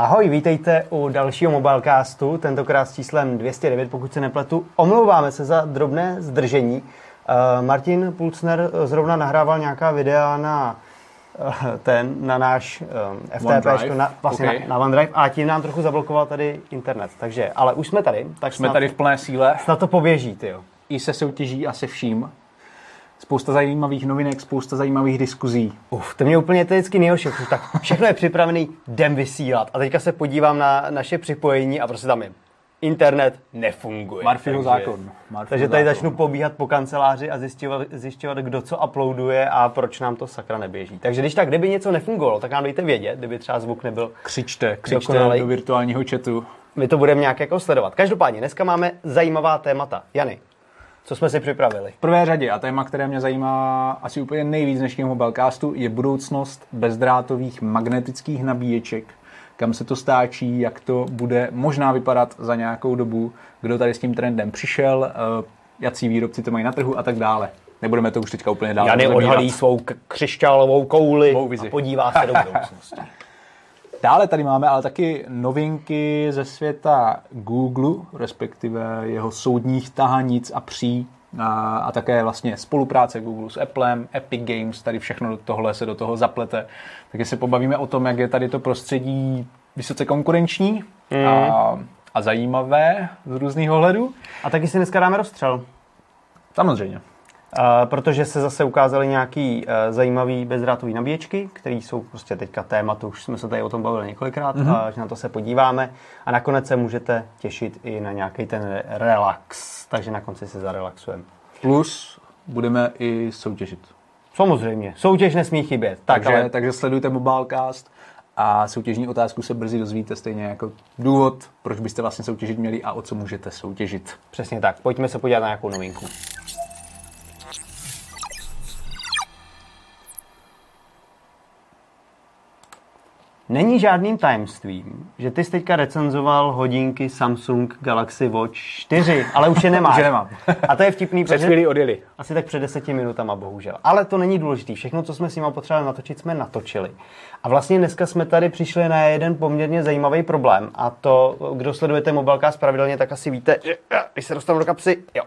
Ahoj, vítejte u dalšího Mobilecastu, tentokrát s číslem 209, pokud se nepletu. Omlouváme se za drobné zdržení. Uh, Martin Pulcner zrovna nahrával nějaká videa na uh, ten, na náš um, FTP, na, vlastně okay. na, na OneDrive a tím nám trochu zablokoval tady internet. Takže, ale už jsme tady. Tak jsme snad, tady v plné síle. Snad to poběží, ty jo. I se soutěží a se vším. Spousta zajímavých novinek, spousta zajímavých diskuzí. Uf, to mě úplně to vždycky nejhorší. Tak všechno je připravený, jdem vysílat. A teďka se podívám na naše připojení a prostě tam je internet nefunguje. Marfiho zákon. Marfiho takže tady zákon. začnu pobíhat po kanceláři a zjišťovat, zjišťovat, kdo co uploaduje a proč nám to sakra neběží. Takže když tak, kdyby něco nefungovalo, tak nám dejte vědět, kdyby třeba zvuk nebyl Křičte, křičte dokonalej. do virtuálního chatu. My to budeme nějak jako sledovat. Každopádně, dneska máme zajímavá témata. Jany, co jsme si připravili? V prvé řadě a téma, které mě zajímá asi úplně nejvíc dnešního mobilecastu, je budoucnost bezdrátových magnetických nabíječek. Kam se to stáčí, jak to bude možná vypadat za nějakou dobu, kdo tady s tím trendem přišel, eh, jaký výrobci to mají na trhu a tak dále. Nebudeme to už teďka úplně dál. Jany odhalí svou křišťálovou kouli a podívá se do budoucnosti. Dále tady máme ale taky novinky ze světa Google, respektive jeho soudních tahanic a pří a, a také vlastně spolupráce Google s Applem, Epic Games, tady všechno tohle se do toho zaplete. Takže se pobavíme o tom, jak je tady to prostředí vysoce konkurenční mm. a, a zajímavé z různých ohledů. A taky si dneska dáme rozstřel. Samozřejmě. Protože se zase ukázaly nějaký uh, zajímavý bezdrátový nabíječky, které jsou prostě teďka tématu, už jsme se tady o tom bavili několikrát, mm-hmm. a že na to se podíváme a nakonec se můžete těšit i na nějaký ten relax, takže na konci se zarelaxujeme. Plus budeme i soutěžit. Samozřejmě, soutěž nesmí chybět. Tak, takže, ale... takže sledujte Mobilecast a soutěžní otázku se brzy dozvíte stejně jako důvod, proč byste vlastně soutěžit měli a o co můžete soutěžit. Přesně tak, pojďme se podívat na nějakou novinku. Není žádným tajemstvím, že ty jsi teďka recenzoval hodinky Samsung Galaxy Watch 4, ale už je nemáš. už nemám. A to je vtipný, Před chvíli odjeli. Asi tak před deseti minutama, bohužel. Ale to není důležité. Všechno, co jsme s nimi potřebovali natočit, jsme natočili. A vlastně dneska jsme tady přišli na jeden poměrně zajímavý problém. A to, kdo sledujete mobilka pravidelně, tak asi víte, že když se dostanu do kapsy, jo,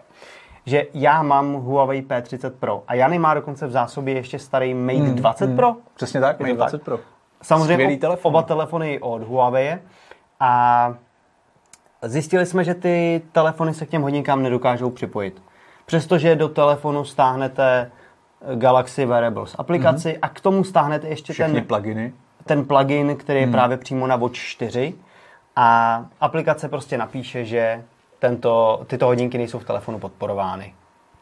že já mám Huawei P30 Pro a Jany má dokonce v zásobě ještě starý Mate hmm, 20 hmm. Pro. Přesně tak, Mate 20 tak? Pro. Samozřejmě telefon. oba telefony od Huawei a zjistili jsme, že ty telefony se k těm hodinkám nedokážou připojit. Přestože do telefonu stáhnete Galaxy Wearables aplikaci mm-hmm. a k tomu stáhnete ještě Všechny ten pluginy. ten plugin, který je mm. právě přímo na Watch 4 a aplikace prostě napíše, že tento, tyto hodinky nejsou v telefonu podporovány.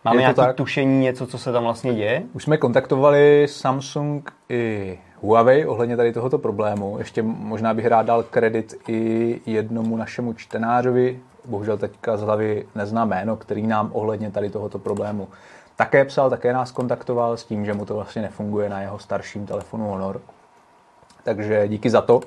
Máme nějaké tušení, něco, co se tam vlastně děje? Už jsme kontaktovali Samsung i Huawei ohledně tady tohoto problému. Ještě možná bych rád dal kredit i jednomu našemu čtenářovi, bohužel teďka z hlavy neznám jméno, který nám ohledně tady tohoto problému také psal, také nás kontaktoval s tím, že mu to vlastně nefunguje na jeho starším telefonu Honor. Takže díky za to.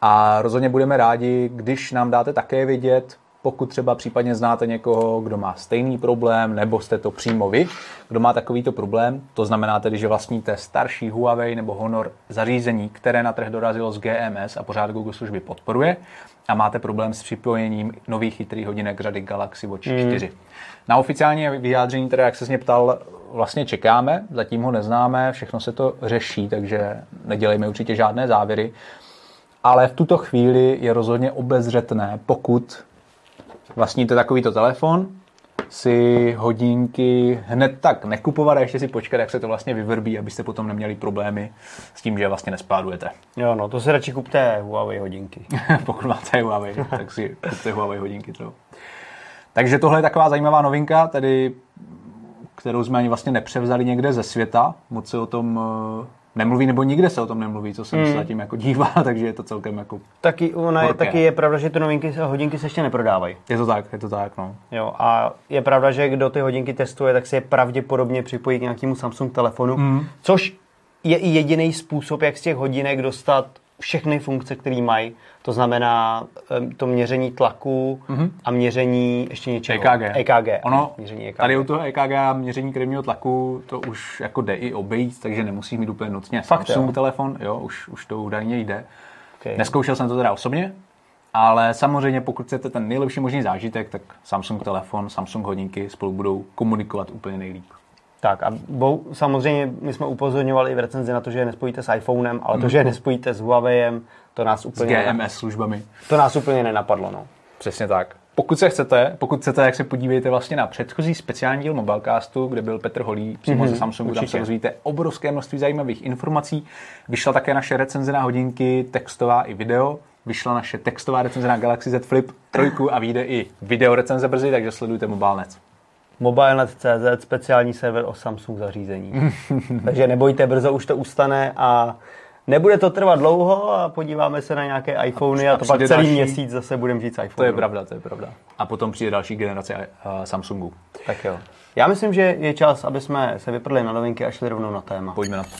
A rozhodně budeme rádi, když nám dáte také vědět, pokud třeba případně znáte někoho, kdo má stejný problém, nebo jste to přímo vy, kdo má takovýto problém, to znamená tedy, že vlastníte starší Huawei nebo Honor zařízení, které na trh dorazilo z GMS a pořád Google služby podporuje a máte problém s připojením nových chytrých hodinek řady Galaxy Watch 4. Mm. Na oficiální vyjádření, teda jak se mě ptal, vlastně čekáme, zatím ho neznáme, všechno se to řeší, takže nedělejme určitě žádné závěry. Ale v tuto chvíli je rozhodně obezřetné, pokud vlastníte takovýto telefon, si hodinky hned tak nekupovat a ještě si počkat, jak se to vlastně vyvrbí, abyste potom neměli problémy s tím, že vlastně nespádujete. Jo, no, to si radši kupte Huawei hodinky. Pokud máte Huawei, tak si kupte Huawei hodinky. To. Takže tohle je taková zajímavá novinka, tedy kterou jsme ani vlastně nepřevzali někde ze světa. Moc se o tom eh, nemluví, nebo nikde se o tom nemluví, co jsem hmm. se zatím jako díval, takže je to celkem jako Taky, ona je, taky je pravda, že ty novinky, hodinky se ještě neprodávají. Je to tak, je to tak, no. Jo, a je pravda, že kdo ty hodinky testuje, tak se je pravděpodobně připojí k nějakému Samsung telefonu, hmm. což je i jediný způsob, jak z těch hodinek dostat všechny funkce, které mají. To znamená to měření tlaku mm-hmm. a měření ještě něčeho. EKG. EKG. Ono, měření EKG. tady u toho EKG a měření krevního tlaku to už jako jde i obejít, takže nemusí mít úplně nutně Fakt, Samsung jo. telefon, jo, už, už to údajně jde. Okay. Neskoušel jsem to teda osobně, ale samozřejmě pokud chcete ten nejlepší možný zážitek, tak Samsung telefon, Samsung hodinky spolu budou komunikovat úplně nejlíp. Tak a bou, samozřejmě my jsme upozorňovali i v recenzi na to, že je nespojíte s iPhonem, ale to, že je nespojíte s Huawei, to nás S úplně, GMS službami. to nás úplně nenapadlo. No. Přesně tak. Pokud se chcete, pokud chcete, jak se podívejte vlastně na předchozí speciální díl Mobilecastu, kde byl Petr Holý přímo mm-hmm, ze Samsungu, tam určitě. se dozvíte obrovské množství zajímavých informací. Vyšla také naše recenze na hodinky, textová i video. Vyšla naše textová recenze na Galaxy Z Flip 3 a vyjde i video recenze brzy, takže sledujte MobileNet. Mobilenet.cz, speciální server o Samsung zařízení. Takže nebojte, brzo už to ustane a nebude to trvat dlouho a podíváme se na nějaké iPhony a, a to pak celý další- měsíc zase budeme s iPhone. To je pravda, to je pravda. A potom přijde další generace uh, Samsungu. Tak jo. Já myslím, že je čas, aby jsme se vyprdli na novinky a šli rovnou na téma. Pojďme na to.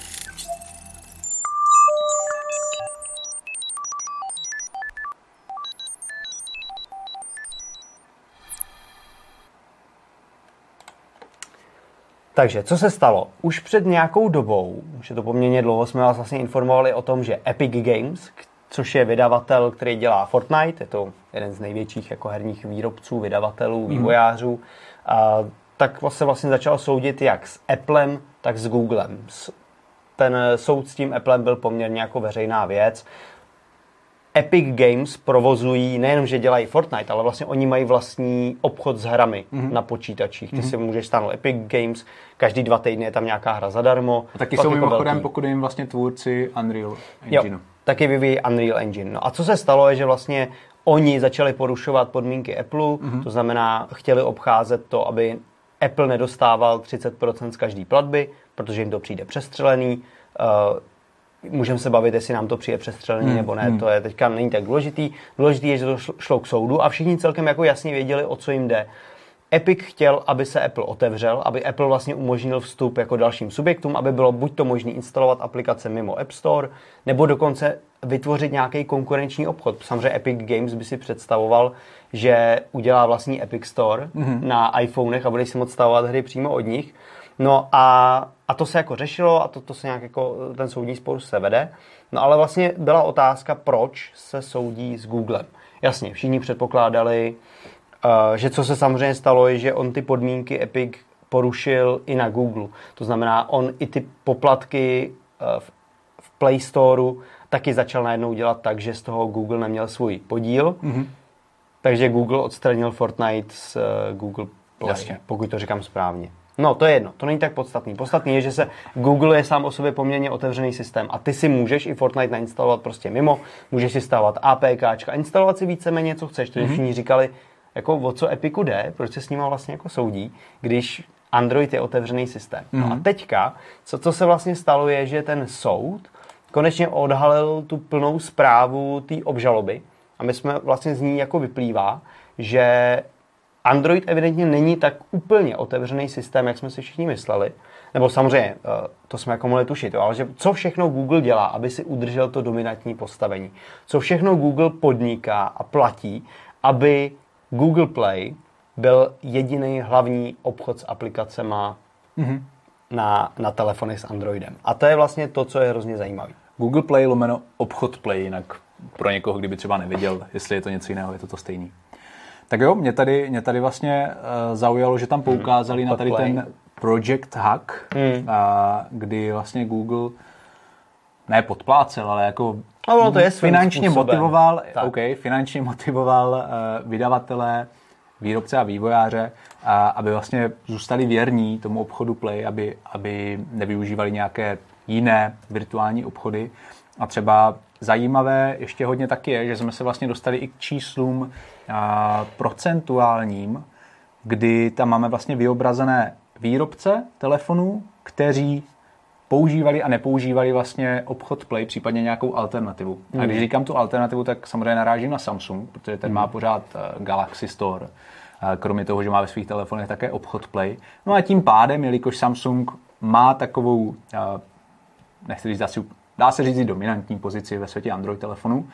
Takže, co se stalo? Už před nějakou dobou, už je to poměrně dlouho, jsme vás vlastně informovali o tom, že Epic Games, což je vydavatel, který dělá Fortnite, je to jeden z největších jako herních výrobců, vydavatelů, vývojářů, a, tak se vlastně začal soudit jak s Applem, tak s Googlem. Ten soud s tím Applem byl poměrně jako veřejná věc. Epic Games provozují, nejenom, že dělají Fortnite, ale vlastně oni mají vlastní obchod s hrami Mhm. mm-hmm. na počítačích. Ty mm-hmm. si můžeš stáhnout Epic Games, každý dva týdny je tam nějaká hra zadarmo. A taky jsou mimochodem, pokud jim vlastně tvůrci Unreal Jo, Engineu. taky vyvíjí Unreal Engine. No a co se stalo, je, že vlastně oni začali porušovat podmínky Apple, mm-hmm. to znamená, chtěli obcházet to, aby Apple nedostával 30% z každé platby, protože jim to přijde přestřelený. Můžeme se bavit, jestli nám to přijde přestřelený Hmm, nebo ne, to je teďka není tak důležitý. Důležitý je, že to šlo- k soudu a všichni celkem jako jasně věděli, o co jim jde. Epic chtěl, aby se Apple otevřel, aby Apple vlastně umožnil vstup jako dalším subjektům, aby bylo buď to možné instalovat aplikace mimo App Store, nebo dokonce vytvořit nějaký konkurenční obchod. Samozřejmě Epic Games by si představoval, že udělá vlastní Epic Store mm-hmm. na iPhonech a budeš si moct stavovat hry přímo od nich. No a, a to se jako řešilo a to, to se nějak jako, ten soudní spor se vede. No ale vlastně byla otázka, proč se soudí s Googlem. Jasně, všichni předpokládali, Uh, že co se samozřejmě stalo, je, že on ty podmínky Epic porušil i na Google. To znamená, on i ty poplatky uh, v, v Play Storeu taky začal najednou dělat tak, že z toho Google neměl svůj podíl. Mm-hmm. Takže Google odstranil Fortnite z Google Play, Jasně. pokud to říkám správně. No, to je jedno, to není tak podstatný. Podstatný je, že se Google je sám o sobě poměrně otevřený systém a ty si můžeš i Fortnite nainstalovat prostě mimo, můžeš si stávat APKčka, instalovat si víceméně, co chceš. To mm-hmm. všichni říkali, jako o co Epiku jde, proč se s ním vlastně jako soudí, když Android je otevřený systém. Mm-hmm. No a teďka, co, co se vlastně stalo, je, že ten soud konečně odhalil tu plnou zprávu té obžaloby a my jsme vlastně z ní jako vyplývá, že Android evidentně není tak úplně otevřený systém, jak jsme si všichni mysleli. Nebo samozřejmě, eh, to jsme jako mohli tušit, jo, ale že co všechno Google dělá, aby si udržel to dominantní postavení. Co všechno Google podniká a platí, aby Google Play byl jediný hlavní obchod s aplikacema mm-hmm. na, na telefony s Androidem. A to je vlastně to, co je hrozně zajímavé. Google Play lomeno obchod Play, jinak pro někoho, kdyby třeba nevěděl, jestli je to něco jiného, je to to stejný. Tak jo, mě tady, mě tady vlastně uh, zaujalo, že tam poukázali hmm, na tady ten Project Hack, hmm. a, kdy vlastně Google ne podplácel, ale jako No, ono to je finančně způsobem. motivoval, Tak. OK, finančně motivoval uh, vydavatele, výrobce a vývojáře, a, aby vlastně zůstali věrní tomu obchodu Play, aby, aby nevyužívali nějaké jiné virtuální obchody. A třeba zajímavé ještě hodně taky je, že jsme se vlastně dostali i k číslům procentuálním, kdy tam máme vlastně vyobrazené výrobce telefonů, kteří používali a nepoužívali vlastně obchod Play, případně nějakou alternativu. Mm. A když říkám tu alternativu, tak samozřejmě narážím na Samsung, protože ten mm. má pořád eh, Galaxy Store, kromě toho, že má ve svých telefonech také obchod Play. No a tím pádem, jelikož Samsung má takovou, eh, nechci říct asi, dá se říct dominantní pozici ve světě Android telefonů,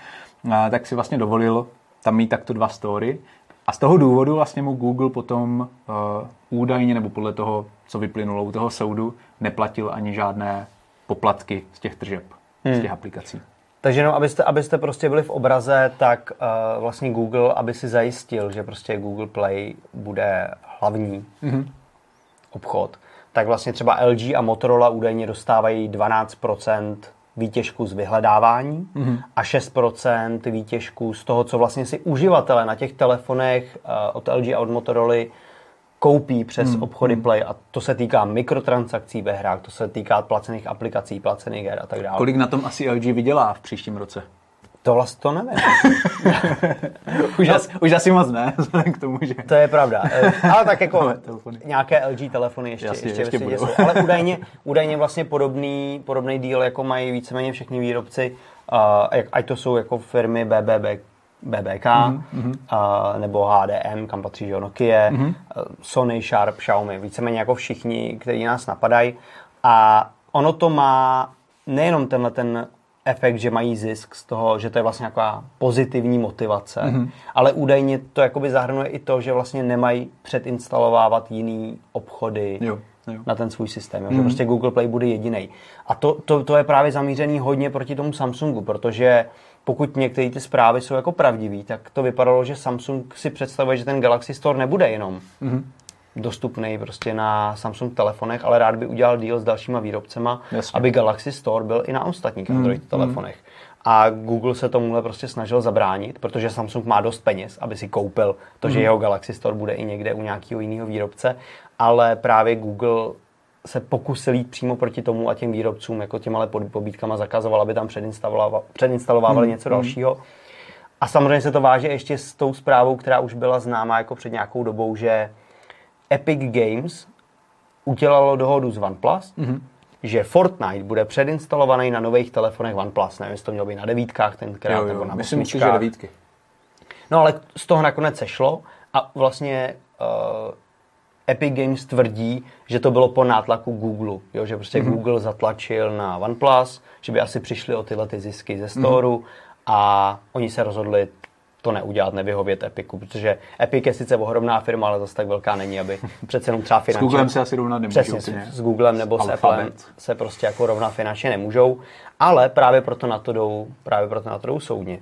eh, tak si vlastně dovolil tam mít takto dva story. A z toho důvodu vlastně mu Google potom uh, údajně, nebo podle toho, co vyplynulo u toho soudu, neplatil ani žádné poplatky z těch tržeb, hmm. z těch aplikací. Takže jenom, abyste, abyste prostě byli v obraze, tak uh, vlastně Google, aby si zajistil, že prostě Google Play bude hlavní mm-hmm. obchod, tak vlastně třeba LG a Motorola údajně dostávají 12% výtěžku z vyhledávání mm-hmm. a 6% výtěžku z toho, co vlastně si uživatelé na těch telefonech uh, od LG a od Motorola koupí přes hmm. obchody hmm. Play a to se týká mikrotransakcí ve hrách, to se týká placených aplikací, placených her a tak dále. Kolik na tom asi LG vydělá v příštím roce? To vlastně to nevím. už, no, asi, už asi moc ne, k tomu, že... To je pravda. Eh, ale tak jako nějaké LG telefony ještě, Jasně, ještě, ještě ve jsou. Ale údajně, údajně vlastně podobný, podobný díl, jako mají víceméně všechny výrobci, uh, ať to jsou jako firmy BBB, BBK mm-hmm. uh, nebo HDM, kam patří že Nokia, mm-hmm. Sony, Sharp, Xiaomi, víceméně jako všichni, kteří nás napadají. A ono to má nejenom tenhle ten efekt, že mají zisk z toho, že to je vlastně nějaká pozitivní motivace, mm-hmm. ale údajně to jakoby zahrnuje i to, že vlastně nemají předinstalovávat jiný obchody jo, jo. na ten svůj systém, mm-hmm. že prostě Google Play bude jediný. A to, to, to je právě zamířený hodně proti tomu Samsungu, protože pokud některé ty zprávy jsou jako pravdivý, tak to vypadalo, že Samsung si představuje, že ten Galaxy Store nebude jenom mm-hmm. Dostupný prostě na Samsung telefonech, ale rád by udělal deal s dalšíma výrobcema, Jasně. aby Galaxy Store byl i na ostatních mm-hmm. Android telefonech. A Google se tomuhle prostě snažil zabránit, protože Samsung má dost peněz, aby si koupil to, mm-hmm. že jeho Galaxy Store bude i někde u nějakého jiného výrobce, ale právě Google se pokusil jít přímo proti tomu a těm výrobcům jako těma pobítkama zakazoval, aby tam předinstalovávali hmm. něco hmm. dalšího. A samozřejmě se to váže ještě s tou zprávou, která už byla známá jako před nějakou dobou, že Epic Games udělalo dohodu s OnePlus, mm-hmm. že Fortnite bude předinstalovaný na nových telefonech OnePlus. Nevím, jestli to mělo být na devítkách tenkrát, jo, jo. nebo na Myslím že devítky. No ale z toho nakonec sešlo a vlastně uh, Epic Games tvrdí, že to bylo po nátlaku Google, jo? že prostě mm-hmm. Google zatlačil na OnePlus, že by asi přišli o tyhle ty zisky ze storu mm-hmm. a oni se rozhodli to neudělat, nevyhovět Epiku, protože Epic je sice ohromná firma, ale zase tak velká není, aby přece jenom třeba finančně... S Googlem se asi rovnat nemůžou. Přesně, s, s Googlem nebo s Applem se prostě jako rovná finančně nemůžou, ale právě proto na to jdou, právě proto na to jdou soudně.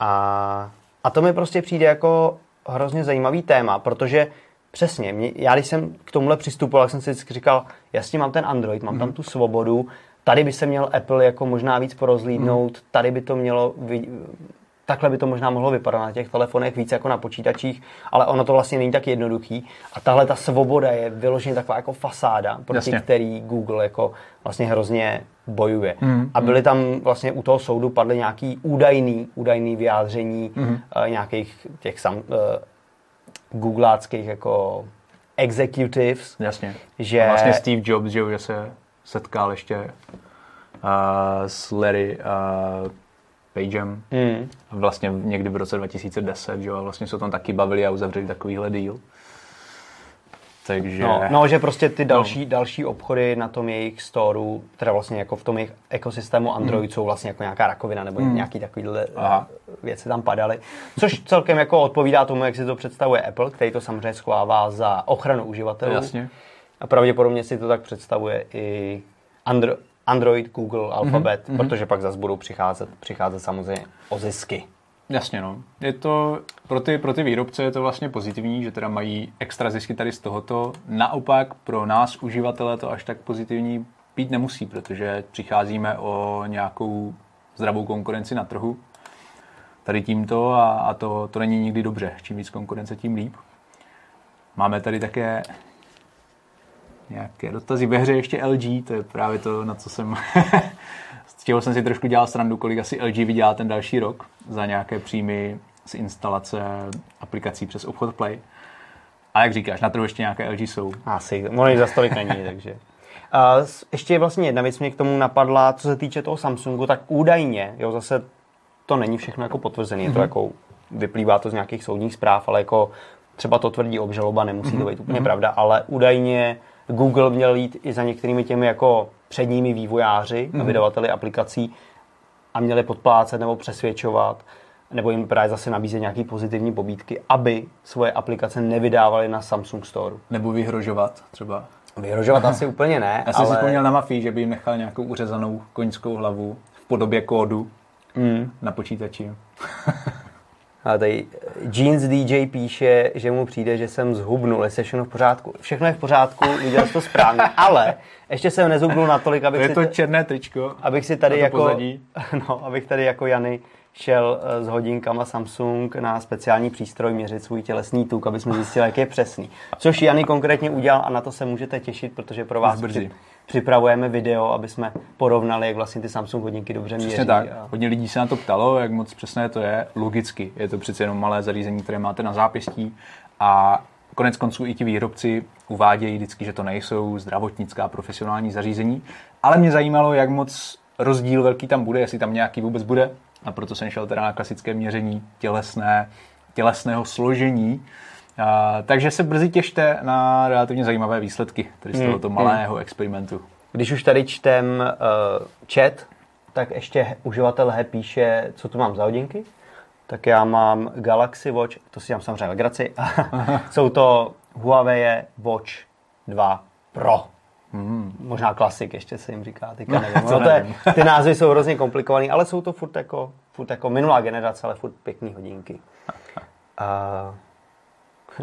A, a to mi prostě přijde jako hrozně zajímavý téma, protože Přesně. Mě, já když jsem k tomuhle přistupoval, jsem si vždycky říkal, jasně mám ten Android, mám mm. tam mhm. tu svobodu, tady by se měl Apple jako možná víc porozlídnout, mm. tady by to mělo, takhle by to možná mohlo vypadat na těch telefonech víc jako na počítačích, ale ono to vlastně není tak jednoduchý. A tahle ta svoboda je vyloženě taková jako fasáda, proti Jasně. který Google jako vlastně hrozně bojuje. Mm, a byly tam vlastně u toho soudu padly nějaký údajný, údajný vyjádření mm. uh, nějakých těch sam, uh, googláckých jako executives. Jasně. Že... A vlastně Steve Jobs, že, že se setkal ještě uh, s Larry uh, Pagem mm. vlastně někdy v roce 2010, že a vlastně se o tom taky bavili a uzavřeli takovýhle deal. Takže... No, no, že prostě ty další, no. další obchody na tom jejich storu, teda vlastně jako v tom jejich ekosystému Android mm. jsou vlastně jako nějaká rakovina nebo mm. nějaký takovýhle Aha. věci tam padaly. Což celkem jako odpovídá tomu, jak si to představuje Apple, který to samozřejmě schovává za ochranu uživatelů. Jasně. A pravděpodobně si to tak představuje i Andro- Android, Google, Alphabet, mm-hmm. protože pak zase budou přicházet, přicházet samozřejmě o zisky. Jasně, no. Je to, pro ty, pro ty výrobce je to vlastně pozitivní, že teda mají extra zisky tady z tohoto. Naopak pro nás, uživatele, to až tak pozitivní být nemusí, protože přicházíme o nějakou zdravou konkurenci na trhu tady tímto a, a to, to není nikdy dobře. Čím víc konkurence, tím líp. Máme tady také nějaké dotazy ve hře ještě LG, to je právě to, na co jsem z čeho jsem si trošku dělal srandu, kolik asi LG vydělá ten další rok za nějaké příjmy z instalace aplikací přes obchod Play. A jak říkáš, na trhu ještě nějaké LG jsou. Asi, možná za stolik není, takže. A ještě vlastně jedna věc mě k tomu napadla, co se týče toho Samsungu, tak údajně, jo, zase to není všechno jako potvrzené, mm-hmm. to mhm. jako, vyplývá to z nějakých soudních zpráv, ale jako třeba to tvrdí obžaloba, nemusí mm-hmm. to být úplně mm-hmm. pravda, ale údajně Google měl jít i za některými těmi jako předními vývojáři mm-hmm. a mhm. vydavateli aplikací a měli podplácet nebo přesvědčovat, nebo jim právě zase nabízet nějaké pozitivní pobídky, aby svoje aplikace nevydávali na Samsung Store. Nebo vyhrožovat třeba. Vyhrožovat asi úplně ne. Já jsem ale... si vzpomněl na Mafii, že by jim nechal nějakou uřezanou koňskou hlavu v podobě kódu mm. na počítači. A tady Jeans DJ píše, že mu přijde, že jsem zhubnul, jestli je všechno v pořádku. Všechno je v pořádku, udělal jsi to správně, ale ještě jsem nezhubnul natolik, abych to je si, to černé tričko. abych si tady jako, pozadí. no, abych tady jako Jany šel eh, s hodinkama Samsung na speciální přístroj měřit svůj tělesný tuk, aby jsme zjistili, jak je přesný. Což Jany konkrétně udělal a na to se můžete těšit, protože pro vás Brzy. při, připravujeme video, aby jsme porovnali, jak vlastně ty Samsung hodinky dobře měří. Přesně tak. A... Hodně lidí se na to ptalo, jak moc přesné to je. Logicky. Je to přece jenom malé zařízení, které máte na zápěstí a konec konců i ti výrobci uvádějí vždycky, že to nejsou zdravotnická profesionální zařízení. Ale mě zajímalo, jak moc rozdíl velký tam bude, jestli tam nějaký vůbec bude. A proto jsem šel teda na klasické měření tělesné, tělesného složení. A, takže se brzy těšte na relativně zajímavé výsledky tady z Hmm, tohoto malého experimentu. Když už tady čtem uh, chat, tak ještě uživatel He píše, co tu mám za hodinky. Tak já mám Galaxy Watch, to si mám samozřejmě legraci. Jsou to Huawei Watch 2 Pro. Hmm. Možná klasik, ještě se jim říká, teďka nevím. to No, to je, nevím. ty názvy jsou hrozně komplikované, ale jsou to furt jako, furt jako minulá generace, ale furt pěkný hodinky. A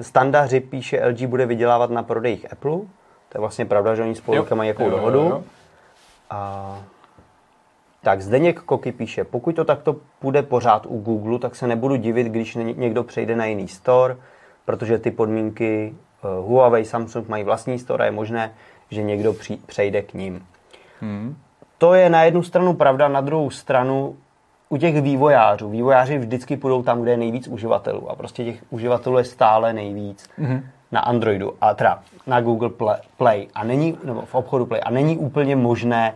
Standa Hřib píše, LG bude vydělávat na prodejích Apple. To je vlastně pravda, že oni spolu mají jakou Jo, jo, dohodu. jo. A... Tak, Zdeněk Koky píše, pokud to takto půjde pořád u Google, tak se nebudu divit, když ně- někdo přejde na jiný store, protože ty podmínky uh, Huawei, Samsung mají vlastní store a je možné, že někdo při, přejde k ním. Hmm. To je na jednu stranu pravda, na druhou stranu u těch vývojářů. Vývojáři vždycky půjdou tam, kde je nejvíc uživatelů a prostě těch uživatelů je stále nejvíc mm-hmm. na Androidu a teda na Google Play, a není, nebo v obchodu Play a není úplně možné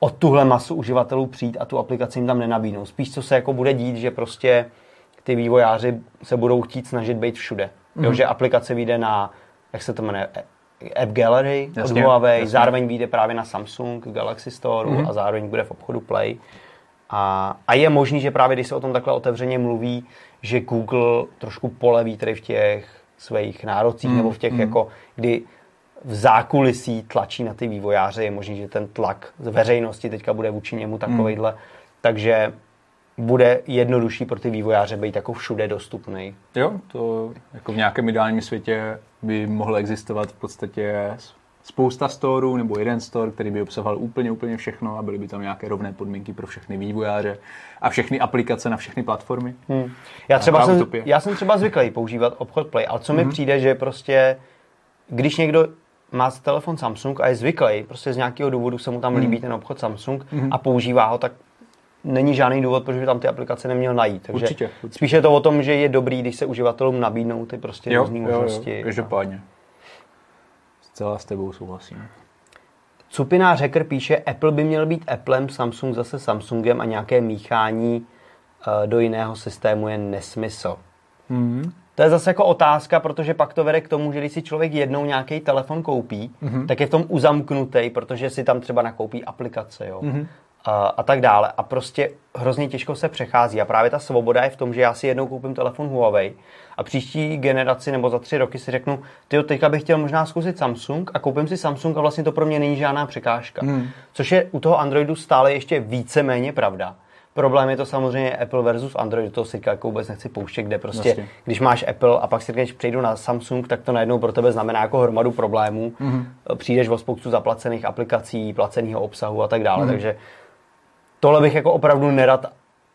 o tuhle masu uživatelů přijít a tu aplikaci jim tam nenabídnout. Spíš co se jako bude dít, že prostě ty vývojáři se budou chtít snažit být všude. Mm-hmm. Jo, že aplikace vyjde na, jak se to jmenuje, App Gallery od Jasně, Huawei, jasně. zároveň vyjde právě na Samsung Galaxy Store mm-hmm. a zároveň bude v obchodu Play. A, a je možný, že právě když se o tom takhle otevřeně mluví, že Google trošku poleví tady v těch svých nárocích mm, nebo v těch, mm. jako, kdy v zákulisí tlačí na ty vývojáře, je možný, že ten tlak z veřejnosti teďka bude vůči němu takovejhle, mm. takže bude jednodušší pro ty vývojáře být jako všude dostupný. Jo, to jako v nějakém ideálním světě by mohlo existovat v podstatě spousta storů nebo jeden store, který by obsahoval úplně, úplně všechno a byly by tam nějaké rovné podmínky pro všechny vývojáře a všechny aplikace na všechny platformy. Hmm. Já, třeba jsem, utopie. já jsem třeba zvyklý používat obchod Play, ale co mi přijde, že prostě, když někdo má telefon Samsung a je zvyklý, prostě z nějakého důvodu se mu tam líbí ten obchod Samsung a používá ho, tak není žádný důvod, proč by tam ty aplikace neměl najít. Takže Určitě, určitě. Spíš je to o tom, že je dobrý, když se uživatelům nabídnou ty prostě Jo, různé jo, jo, možnosti. každopádně. Zcela s tebou souhlasím. Cupinář Hacker píše, Apple by měl být Applem, Samsung zase Samsungem a nějaké míchání eh, do jiného systému je nesmysl. Mm. To je zase jako otázka, protože pak to vede k tomu, že když si člověk jednou nějaký telefon koupí, mm-hmm. tak je v tom uzamknutý, protože si tam třeba nakoupí aplikace, jo. Mm-hmm. A, a tak dále. A prostě hrozně těžko se přechází. A právě ta svoboda je v tom, že já si jednou koupím telefon Huawei a příští generaci nebo za tři roky si řeknu, ty teďka bych chtěl možná zkusit Samsung a koupím si Samsung a vlastně to pro mě není žádná překážka. Mm. Což je u toho Androidu stále ještě víceméně pravda. Problém je to samozřejmě Apple versus Android, to si jako vůbec nechci pouštět, kde prostě, Jasně. když máš Apple a pak si řekneš, přejdu na Samsung, tak to najednou pro tebe znamená jako hromadu problémů. Mm-hmm. Přijdeš o spoustu zaplacených aplikací, placeného obsahu a tak dále. Mm-hmm. Takže tohle bych jako opravdu nerad,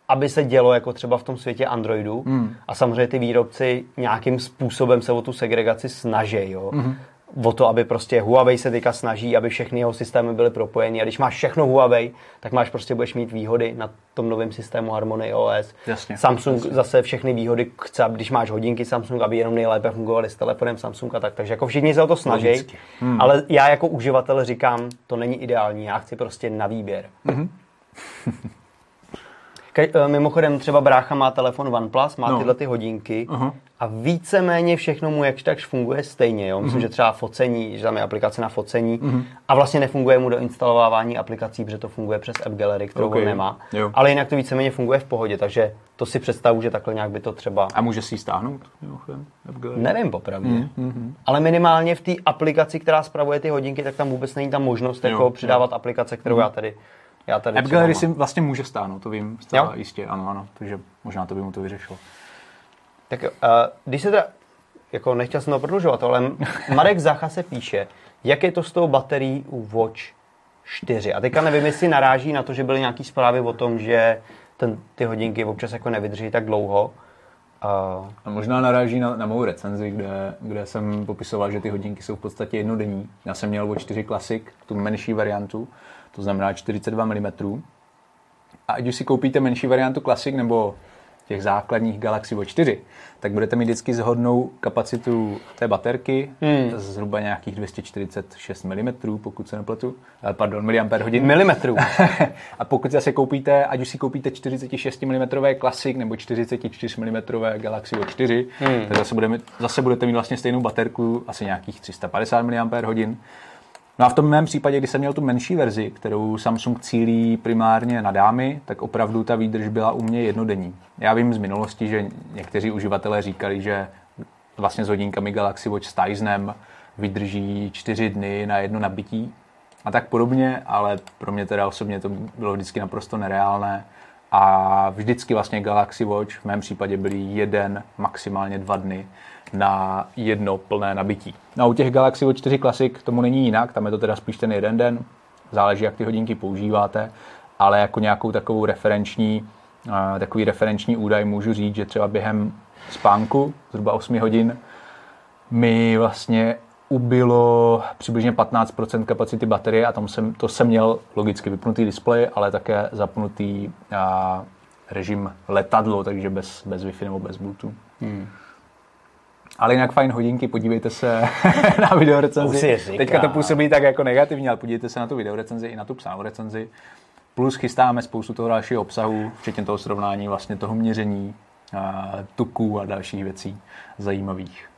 aby se dělo jako třeba v tom světě Androidu. Mm. A samozřejmě ty výrobci nějakým způsobem se o tu segregaci snaží. Jo? Mm. O to, aby prostě Huawei se teďka snaží, aby všechny jeho systémy byly propojeny. A když máš všechno Huawei, tak máš prostě budeš mít výhody na tom novém systému Harmony OS. Jasně, Samsung zase všechny výhody chce, když máš hodinky Samsung, aby jenom nejlépe fungovaly s telefonem Samsung a tak. Takže jako všichni se o to snaží. Logicky. Hmm. Ale já jako uživatel říkám, to není ideální. Já chci prostě na výběr. Ke, eh, mimochodem třeba brácha má telefon OnePlus, má No. tyhle ty hodinky Aha. a víceméně všechno mu jakž takž funguje stejně. Jo? Myslím, že třeba focení, že tam je aplikace na focení a vlastně nefunguje mu do instalovávání aplikací, protože to funguje přes App Gallery, kterou Ok. on nemá. Jo. Ale jinak to víceméně funguje v pohodě, takže to si představu, že takhle nějak by to třeba... A může si ji stáhnout? Nevím popravdě. Mm, Ale minimálně v té aplikaci, která spravuje ty hodinky, tak tam vůbec není ta možnost Jo, jako jo. přidávat aplikace, kterou já tady Já tady App Gallery si vlastně může stáhnout, to vím zcela Jo? jistě, ano, ano, takže možná to by mu to vyřešilo. Tak uh, když se teda, jako nechtěl jsem to prodlužovat, ale Marek Zacha se píše, jak je to s tou baterií u Watch 4. A teďka nevím, jestli naráží na to, že byly nějaký zprávy o tom, že ten, ty hodinky občas jako nevydrží tak dlouho. Uh, A možná naráží na, na mou recenzi, kde, kde jsem popisoval, že ty hodinky jsou v podstatě jednodenní. Já jsem měl o 4 Classic, tu menší variantu, to znamená 42 mm. A ať už si koupíte menší variantu Classic nebo těch základních Galaxy Watch 4, tak budete mít vždycky zhodnou kapacitu té baterky, hmm. zhruba nějakých 246 mm, pokud se nepletu, Eh, pardon, miliampere hodin. milimetrů. a pokud zase koupíte, ať už si koupíte 46 mm Classic nebo 44 mm Galaxy Watch 4, hmm. tak zase, budeme, zase budete mít vlastně stejnou baterku, asi nějakých 350 mAh. No a v tom mém případě, kdy jsem měl tu menší verzi, kterou Samsung cílí primárně na dámy, tak opravdu ta výdrž byla u mě jednodenní. Já vím z minulosti, že někteří uživatelé říkali, že vlastně s hodinkami Galaxy Watch s Tizenem vydrží čtyři dny na jedno nabití a tak podobně, ale pro mě teda osobně to bylo vždycky naprosto nereálné a vždycky vlastně Galaxy Watch v mém případě byly jeden, maximálně dva dny na jedno plné nabití. No a u těch Galaxy Watch 4 Classic tomu není jinak, tam je to teda spíš ten jeden den, záleží, jak ty hodinky používáte, ale jako nějakou takovou referenční, uh, takový referenční údaj můžu říct, že třeba během spánku, zhruba 8 hodin, mi vlastně ubylo přibližně 15% kapacity baterie a tam jsem, to jsem měl logicky vypnutý displej, ale také zapnutý a, režim letadlo, takže bez, bez Wi-Fi nebo bez Bluetooth. Hmm. Ale jinak fajn hodinky, podívejte se na videorecenzi. Teďka to působí tak jako negativně, ale podívejte se na tu videorecenzi i na tu psanou recenzi. Plus chystáme spoustu toho dalšího obsahu, včetně toho srovnání vlastně toho měření, tuků a dalších věcí zajímavých.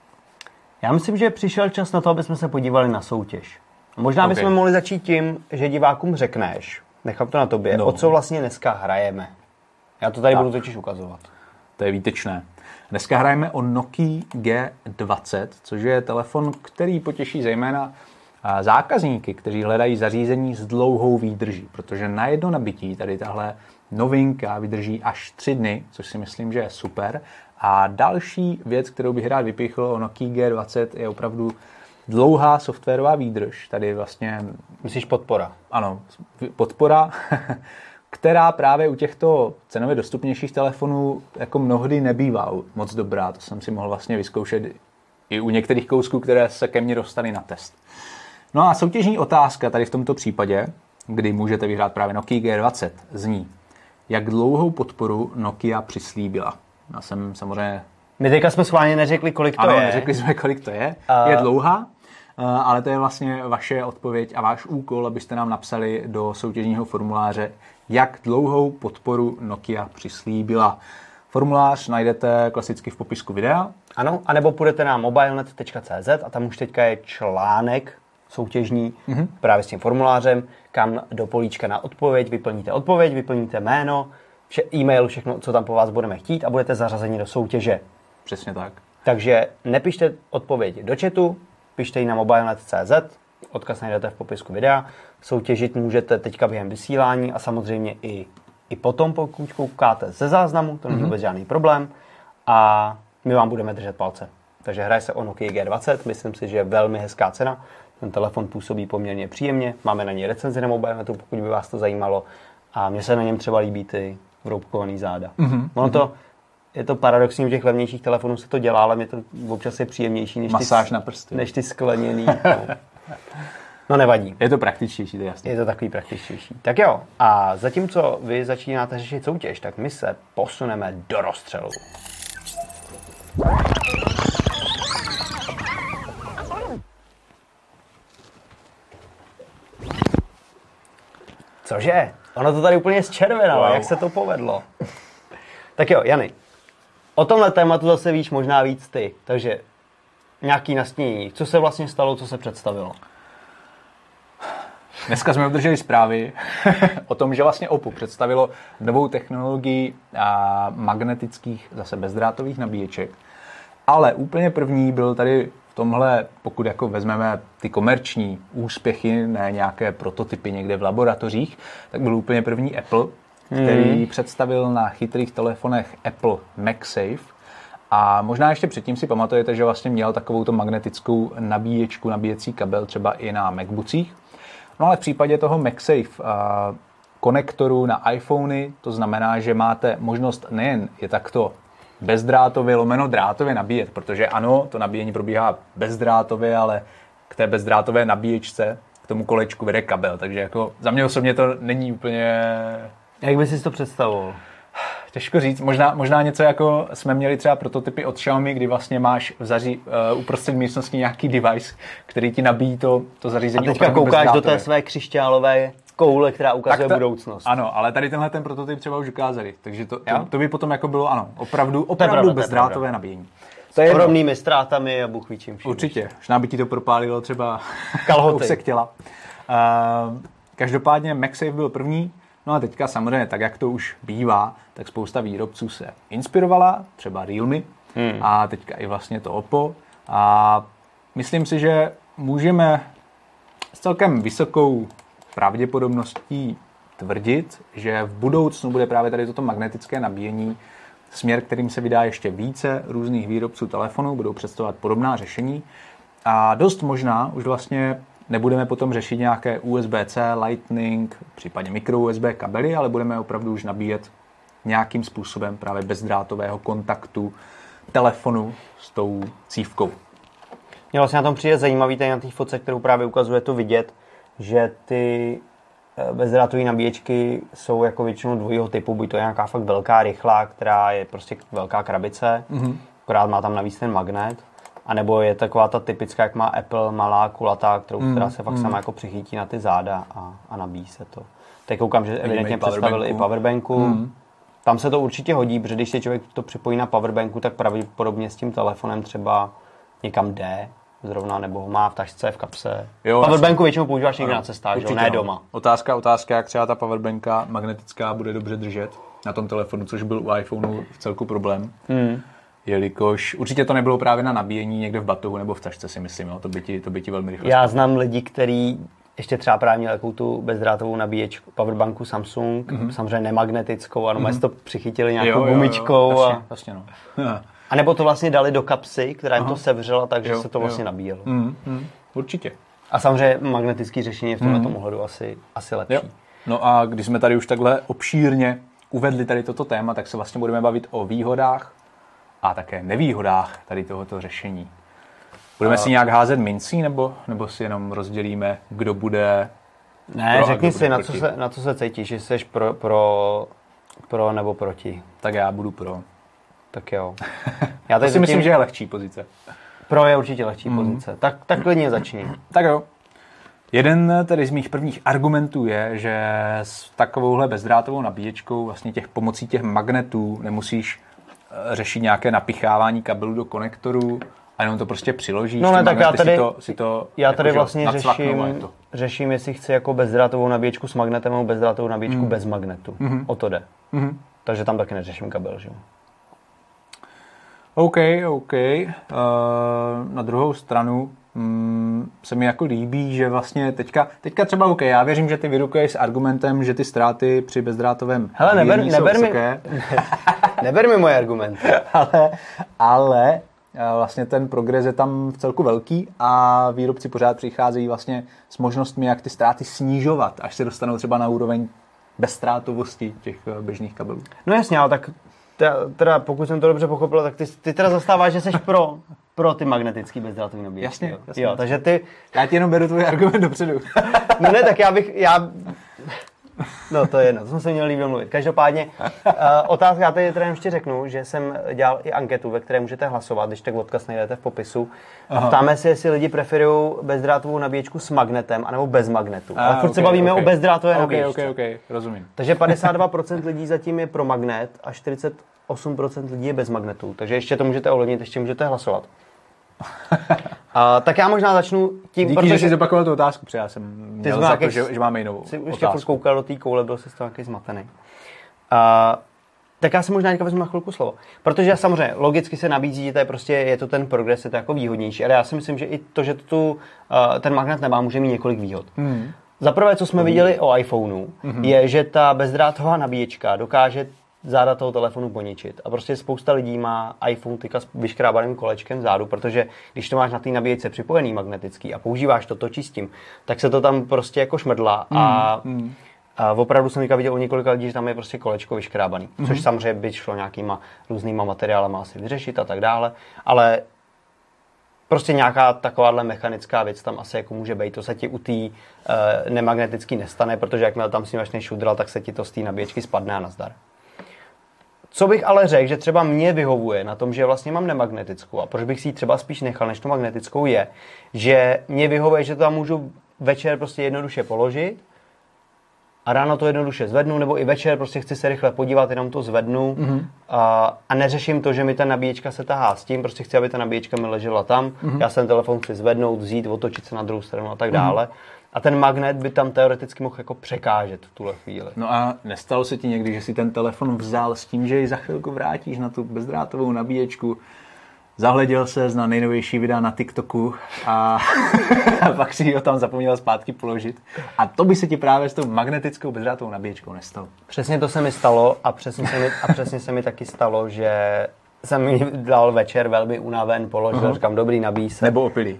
Já myslím, že přišel čas na to, aby jsme se podívali na soutěž. Možná Ok. bychom mohli začít tím, že divákům řekneš, nechám to na tobě, No. o co vlastně dneska hrajeme. Já to tady Tak. budu totiž ukazovat. To je výtečné. Dneska hrajeme o Nokia G20, což je telefon, který potěší zejména zákazníky, kteří hledají zařízení s dlouhou výdrží, protože na jedno nabití tady tahle novinka vydrží až tři dny, což si myslím, že je super. A další věc, kterou bych rád vypichl o Nokia G20, je opravdu dlouhá softwarová výdrž. Tady vlastně Myslíš podpora? ano, podpora, která právě u těchto cenově dostupnějších telefonů jako mnohdy nebývá moc dobrá. To jsem si mohl vlastně vyzkoušet i u některých kousků, které se ke mně dostaly na test. No a soutěžní otázka tady v tomto případě, kdy můžete vyhrát právě Nokia G20, zní, jak dlouhou podporu Nokia přislíbila. Já jsem samozřejmě My teďka jsme schválně neřekli, kolik to ano, je. neřekli jsme, kolik to je. A- Je dlouhá, ale to je vlastně vaše odpověď a váš úkol, abyste nám napsali do soutěžního formuláře, jak dlouhou podporu Nokia přislíbila. Formulář najdete klasicky v popisku videa. Ano, anebo půjdete na mobilenet.cz a tam už teďka je článek soutěžní mm-hmm. právě s tím formulářem, kam do políčka na odpověď vyplníte odpověď, vyplníte jméno, vše, e-mail, všechno, co tam po vás budeme chtít a budete zařazeni do soutěže. Přesně tak. Takže nepište odpověď do chatu, pište ji na mobilenet.cz, odkaz najdete v popisku videa. Soutěžit můžete teďka během vysílání a samozřejmě i, i potom, pokud koukáte ze záznamu, to není vůbec žádný problém. A my vám budeme držet palce. Takže hraje se o Nokia G20, myslím si, že je velmi hezká cena. Ten telefon působí poměrně příjemně, máme na něj recenzi na mobilenetu, pokud by vás to zajímalo. A mně se na něm třeba líbí ty vroubkovaný záda. Mm-hmm. Ono to, je to paradoxní, u těch levnějších telefonů se to dělá, ale mě to občas je příjemnější než Masáž ty, na prsty. než ty skleněný. No. No nevadí. Je to praktičtější, to je jasné. Je to takový praktičtější. Tak jo, a zatímco vy začínáte řešit soutěž, tak my se posuneme do rozstřelu. Cože? Ono to tady úplně zčervenalo, Wow. jak se to povedlo. tak jo, Jany, o tomhle tématu zase víš možná víc ty, takže nějaký nastínění. Co se vlastně stalo, co se představilo? Dneska jsme obdrželi zprávy o tom, že vlastně Oppo představilo novou technologii magnetických, zase bezdrátových nabíječek. Ale úplně první byl tady v tomhle, pokud jako vezmeme ty komerční úspěchy, ne nějaké prototypy někde v laboratořích, tak byl úplně první Apple, který hmm. představil na chytrých telefonech Apple MagSafe. A možná ještě předtím si pamatujete, že vlastně měl takovou to magnetickou nabíječku, nabíjecí kabel třeba i na MacBookích. No ale v případě toho MagSafe konektoru na iPhony, to znamená, že máte možnost nejen je takto bezdrátově, lomeno drátově nabíjet, protože ano, to nabíjení probíhá bezdrátově, ale k té bezdrátové nabíječce, k tomu kolečku vede kabel, takže jako za mě osobně to není úplně... Jak bys si to představoval? Těžko říct, možná, možná něco jako jsme měli třeba prototypy od Xiaomi, kdy vlastně máš v zaří, uh, uprostřed místnosti nějaký device, který ti nabíjí to, to zařízení. A teďka koukáš do té své křišťálové koule, která ukazuje ta, budoucnost. Ano, ale tady tenhle ten prototyp třeba už ukázali, takže to, to, to by potom jako bylo, ano, opravdu, opravdu pravda, bezdrátové nabíjení. To je podobnými ztrátami a Bůh ví čím vším. Určitě, možná by ti to propálilo třeba kalhoty. těla. Uh, každopádně MagSafe byl první, no a teďka samozřejmě, tak jak to už bývá, tak spousta výrobců se inspirovala, třeba Realme hmm. a teďka i vlastně to Oppo a myslím si, že můžeme s celkem vysokou pravděpodobností tvrdit, že v budoucnu bude právě tady toto magnetické nabíjení směr, kterým se vydá ještě více různých výrobců telefonů, budou představovat podobná řešení. A dost možná už vlastně nebudeme potom řešit nějaké USB-C, Lightning, případně micro USB kabely, ale budeme opravdu už nabíjet nějakým způsobem právě bezdrátového kontaktu telefonu s tou cívkou. Mě vlastně na tom přijde zajímavý tady na té fotce, kterou právě ukazuje to vidět, že ty eh, bezdrátové nabíječky jsou jako většinou dvojího typu, buď to je nějaká fakt velká, rychlá, která je prostě velká krabice, mm-hmm. akorát má tam navíc ten magnet, anebo je taková ta typická, jak má Apple, malá, kulatá, kterou, mm, která se fakt mm. sama jako přichytí na ty záda a, a nabíjí se to. Teď koukám, že evidentně představili i powerbanku. Mm. Tam se to určitě hodí, protože když se člověk to připojí na powerbanku, tak pravděpodobně s tím telefonem třeba někam jde, zrovna, nebo ho má v tašce, v kapse. Jo, Powerbanku většinou používáš někde na cestách, že? ne doma. Otázka, otázka, jak třeba ta powerbanka magnetická bude dobře držet na tom telefonu, což byl u iPhoneu v celku problém. Hmm. Jelikož určitě to nebylo právě na nabíjení někde v batohu nebo v tašce, si myslím, jo? To, by ti, to by ti velmi rychle Já znám lidi, kteří ještě třeba právě měl takovou tu bezdrátovou nabíječku, powerbanku Samsung, mm-hmm. samozřejmě nemagnetickou, a mm-hmm. to přichytili nějakou gumičkou. Jo, jo, a... jasně no. A nebo to vlastně dali do kapsy, která jim Aha. to sevřela, takže jo, se to vlastně jo. nabíjelo. Mm, mm, určitě. A samozřejmě magnetické řešení je v tomto mm. ohledu asi, asi lepší. Jo. No a když jsme tady už takhle obšírně uvedli tady toto téma, tak se vlastně budeme bavit o výhodách a také nevýhodách tady tohoto řešení. Budeme a... si nějak házet mincí, nebo, nebo si jenom rozdělíme, kdo bude Ne, pro řekni si, na co, se, na co se cítíš, že jsi pro, pro, pro nebo proti. Tak já budu pro. Tak jo. Já to si myslím, že je lehčí pozice. Pro je určitě lehčí mm. pozice. Tak, tak klidně začni. Tak jo. Jeden tedy z mých prvních argumentů je, že s takovouhle bezdrátovou nabíječkou vlastně těch pomocí těch magnetů nemusíš řešit nějaké napichávání kabelů do konektoru a jenom to prostě přiložíš. No ne, tak já tady, si to, si to já tady jako, vlastně řeším, řeším, jestli chci jako bezdrátovou nabíječku s magnetem nebo bezdrátovou nabíječku mm. bez magnetu. Mm-hmm. O to jde. Mm-hmm. Takže tam taky neřeším kabel, že jo. OK, OK. Uh, na druhou stranu mm, se mi jako líbí, že vlastně teďka, teďka třeba OK, já věřím, že ty vyrukuješ s argumentem, že ty ztráty při bezdrátovém Hele, neber, neber, mi, neber mi moje argumenty. ale, ale eh, vlastně ten progres je tam v celku velký a výrobci pořád přicházejí vlastně s možnostmi, jak ty ztráty snižovat, až se dostanou třeba na úroveň bezstrátovosti těch eh, běžných kabelů. No jasně, ale tak teda pokud jsem to dobře pochopil, tak ty, ty teda zastáváš, že jsi pro, pro ty magnetický bezdrátový nabíječky. Jasně, jasně. Jo, takže ty... Já ti jenom beru tvůj argument dopředu. no ne, tak já bych, já... No to je jedno, to jsme se měli líbit mluvit. Každopádně uh, otázka, já tady teda ještě řeknu, že jsem dělal i anketu, ve které můžete hlasovat, když tak odkaz najdete v popisu. Aha. Ptáme se, jestli lidi preferují bezdrátovou nabíječku s magnetem, anebo bez magnetu. A, Ale furt okay, se bavíme okay. o bezdrátové okay, nabíječce. Okay, okay, rozumím. Takže 52% lidí zatím je pro magnet a 48% lidí je bez magnetu. Takže ještě to můžete ovlivnit, ještě můžete hlasovat. A, tak já možná začnu tím, Díky, protože... že jsi zopakoval tu otázku, protože já jsem měl za to, že, že máme jinou jsi ještě koukal do té koule, byl jsi z toho nějaký zmatený. A, Tak já si možná teďka vezmu na chvilku slovo. Protože samozřejmě logicky se nabízí, že to je prostě, je to ten progres, je to jako výhodnější, ale já si myslím, že i to, že to tu, uh, ten magnet nemá, může mít několik výhod. Hmm. Za prvé, co jsme viděli o iPhoneu, hmm. je, že ta bezdrátová nabíječka dokáže záda toho telefonu poničit. A prostě spousta lidí má iPhone tyka s vyškrábaným kolečkem zádu, protože když to máš na té nabíječce připojený magnetický a používáš to, točí s tím, tak se to tam prostě jako šmrdlá a mm. A opravdu jsem viděl u několika lidí, že tam je prostě kolečko vyškrábaný, mm-hmm. což samozřejmě by šlo nějakýma různýma materiálama asi vyřešit a tak dále, ale prostě nějaká takováhle mechanická věc tam asi jako může být. To se ti u té uh, nemagnetický nestane, protože jakmile tam snímaš šudral, tak se ti to z té nabíječky spadne a nazdar. Co bych ale řekl, že třeba mě vyhovuje na tom, že vlastně mám nemagnetickou a proč bych si ji třeba spíš nechal než tu magnetickou je, že mě vyhovuje, že to tam můžu večer prostě jednoduše položit a ráno to jednoduše zvednu, nebo i večer prostě chci se rychle podívat, jenom to zvednu mm-hmm. a, a neřeším to, že mi ta nabíječka se tahá s tím, prostě chci, aby ta nabíječka mi ležela tam, mm-hmm. já jsem telefon chci zvednout, vzít, otočit se na druhou stranu a tak dále. Mm-hmm. A ten magnet by tam teoreticky mohl jako překážet v tuhle chvíli. No a nestalo se ti někdy, že si ten telefon vzal s tím, že ji za chvilku vrátíš na tu bezdrátovou nabíječku, zahleděl se na nejnovější videa na TikToku a, a pak si ho tam zapomněl zpátky položit. A to by se ti právě s tou magnetickou bezdrátovou nabíječkou nestalo. Přesně to se mi stalo a přesně se mi, a přesně se mi taky stalo, že jsem mi dal večer velmi unaven, položil, uh-huh. říkám, dobrý, nabíj se. Nebo opilý.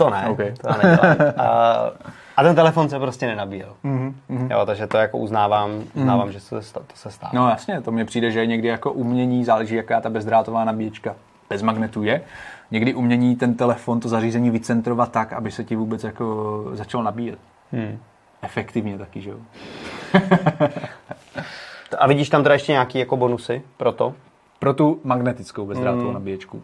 To ne, okay. to ne. A, a ten telefon se prostě nenabíjel. Mm-hmm. Jo, takže to jako uznávám, uznávám mm. že to se, to se stává. No jasně, to mně přijde, že někdy jako umění, záleží jaká ta bezdrátová nabíječka bez magnetu je. Někdy umění ten telefon, to zařízení vycentrovat tak, aby se ti vůbec jako začal nabíjet. Hmm. Efektivně taky, že jo. a vidíš tam teda ještě nějaký jako bonusy pro to? Pro tu magnetickou bezdrátovou hmm. nabíječku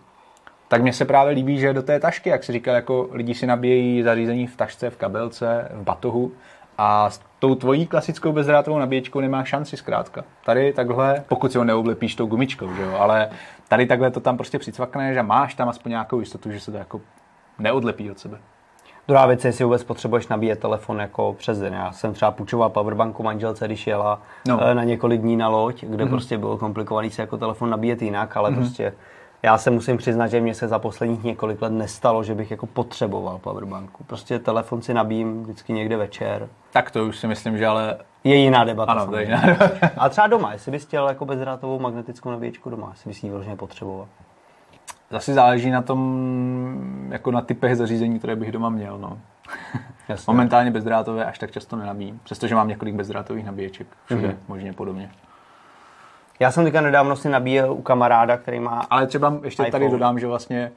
tak mně se právě líbí, že do té tašky, jak si říkal, jako lidi si nabíjejí zařízení v tašce, v kabelce, v batohu a s tou tvojí klasickou bezdrátovou nabíječkou nemá šanci zkrátka. Tady takhle, pokud si ho neoblepíš tou gumičkou, že jo, ale tady takhle to tam prostě přicvakne, že máš tam aspoň nějakou jistotu, že se to jako neodlepí od sebe. Druhá věc je, jestli vůbec potřebuješ nabíjet telefon jako přes den. Já jsem třeba půjčoval powerbanku manželce, když jela no. Eh, na několik dní na loď, kde mm-hmm. prostě bylo komplikovaný se jako telefon nabíjet jinak, ale mm-hmm. prostě já se musím přiznat, že mě se za posledních několik let nestalo, že bych jako potřeboval powerbanku. Prostě telefon si nabím vždycky někde večer. Tak to už si myslím, že ale... Je jiná debata. Ano, to je jiná debata. A třeba doma, jestli bys chtěl jako bezdrátovou magnetickou nabíječku doma, jestli bys ji vyloženě potřeboval. Zase záleží na tom, jako na typech zařízení, které bych doma měl. No. Jasně. Momentálně bezdrátové až tak často nenabíjím, přestože mám několik bezdrátových nabíječek všude, mm-hmm. možně podobně. Já jsem teďka nedávno si nabíjel u kamaráda, který má Ale třeba ještě iPhone. tady dodám, že vlastně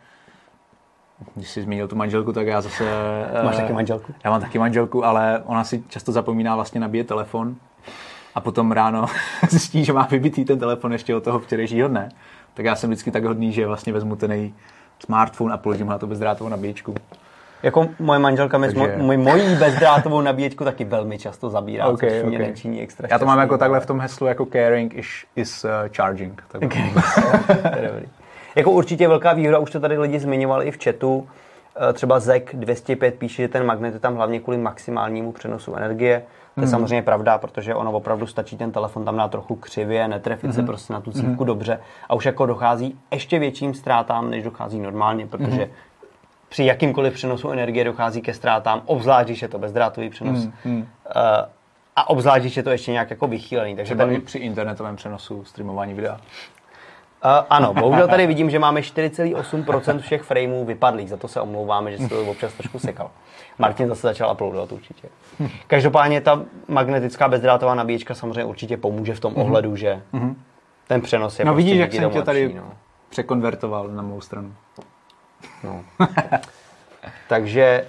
když jsi zmínil tu manželku, tak já zase... Máš taky manželku? Já mám taky manželku, ale ona si často zapomíná vlastně nabíjet telefon a potom ráno zjistí, že má vybitý ten telefon ještě od toho včerejšího dne. Tak já jsem vždycky tak hodný, že vlastně vezmu ten smartphone a položím ho na tu bezdrátovou nabíječku. Jako moje manželka mi Takže... můj, mojí bezdrátovou nabíječku taky velmi často zabírá, okay, což okay. mě nečiní extra Já to mám jako takhle v tom heslu jako caring is, is uh, charging. Tak okay. jako určitě velká výhoda, už to tady lidi zmiňovali i v chatu, eh, třeba ZEC 205 píše, že ten magnet je tam hlavně kvůli maximálnímu přenosu energie. To je hmm. samozřejmě pravda, protože ono opravdu stačí ten telefon tam dát trochu křivě, netrefit hmm. se prostě na tu cívku hmm. dobře a už jako dochází ještě větším ztrátám, než dochází normálně, protože hmm při jakýmkoliv přenosu energie dochází ke ztrátám, obzvlášť, když je to bezdrátový přenos. Hmm, hmm. Uh, a obzvlášť, když je to ještě nějak jako vychýlený. Takže Třeba ten... při internetovém přenosu streamování videa. Uh, ano, bohužel tady vidím, že máme 4,8% všech frameů vypadlých, za to se omlouváme, že se to občas trošku sekal. Martin zase začal uploadovat určitě. Každopádně ta magnetická bezdrátová nabíječka samozřejmě určitě pomůže v tom mm-hmm. ohledu, že mm-hmm. ten přenos je No prostě vidíš, jak jsem tě tady no. překonvertoval na mou stranu. No. Takže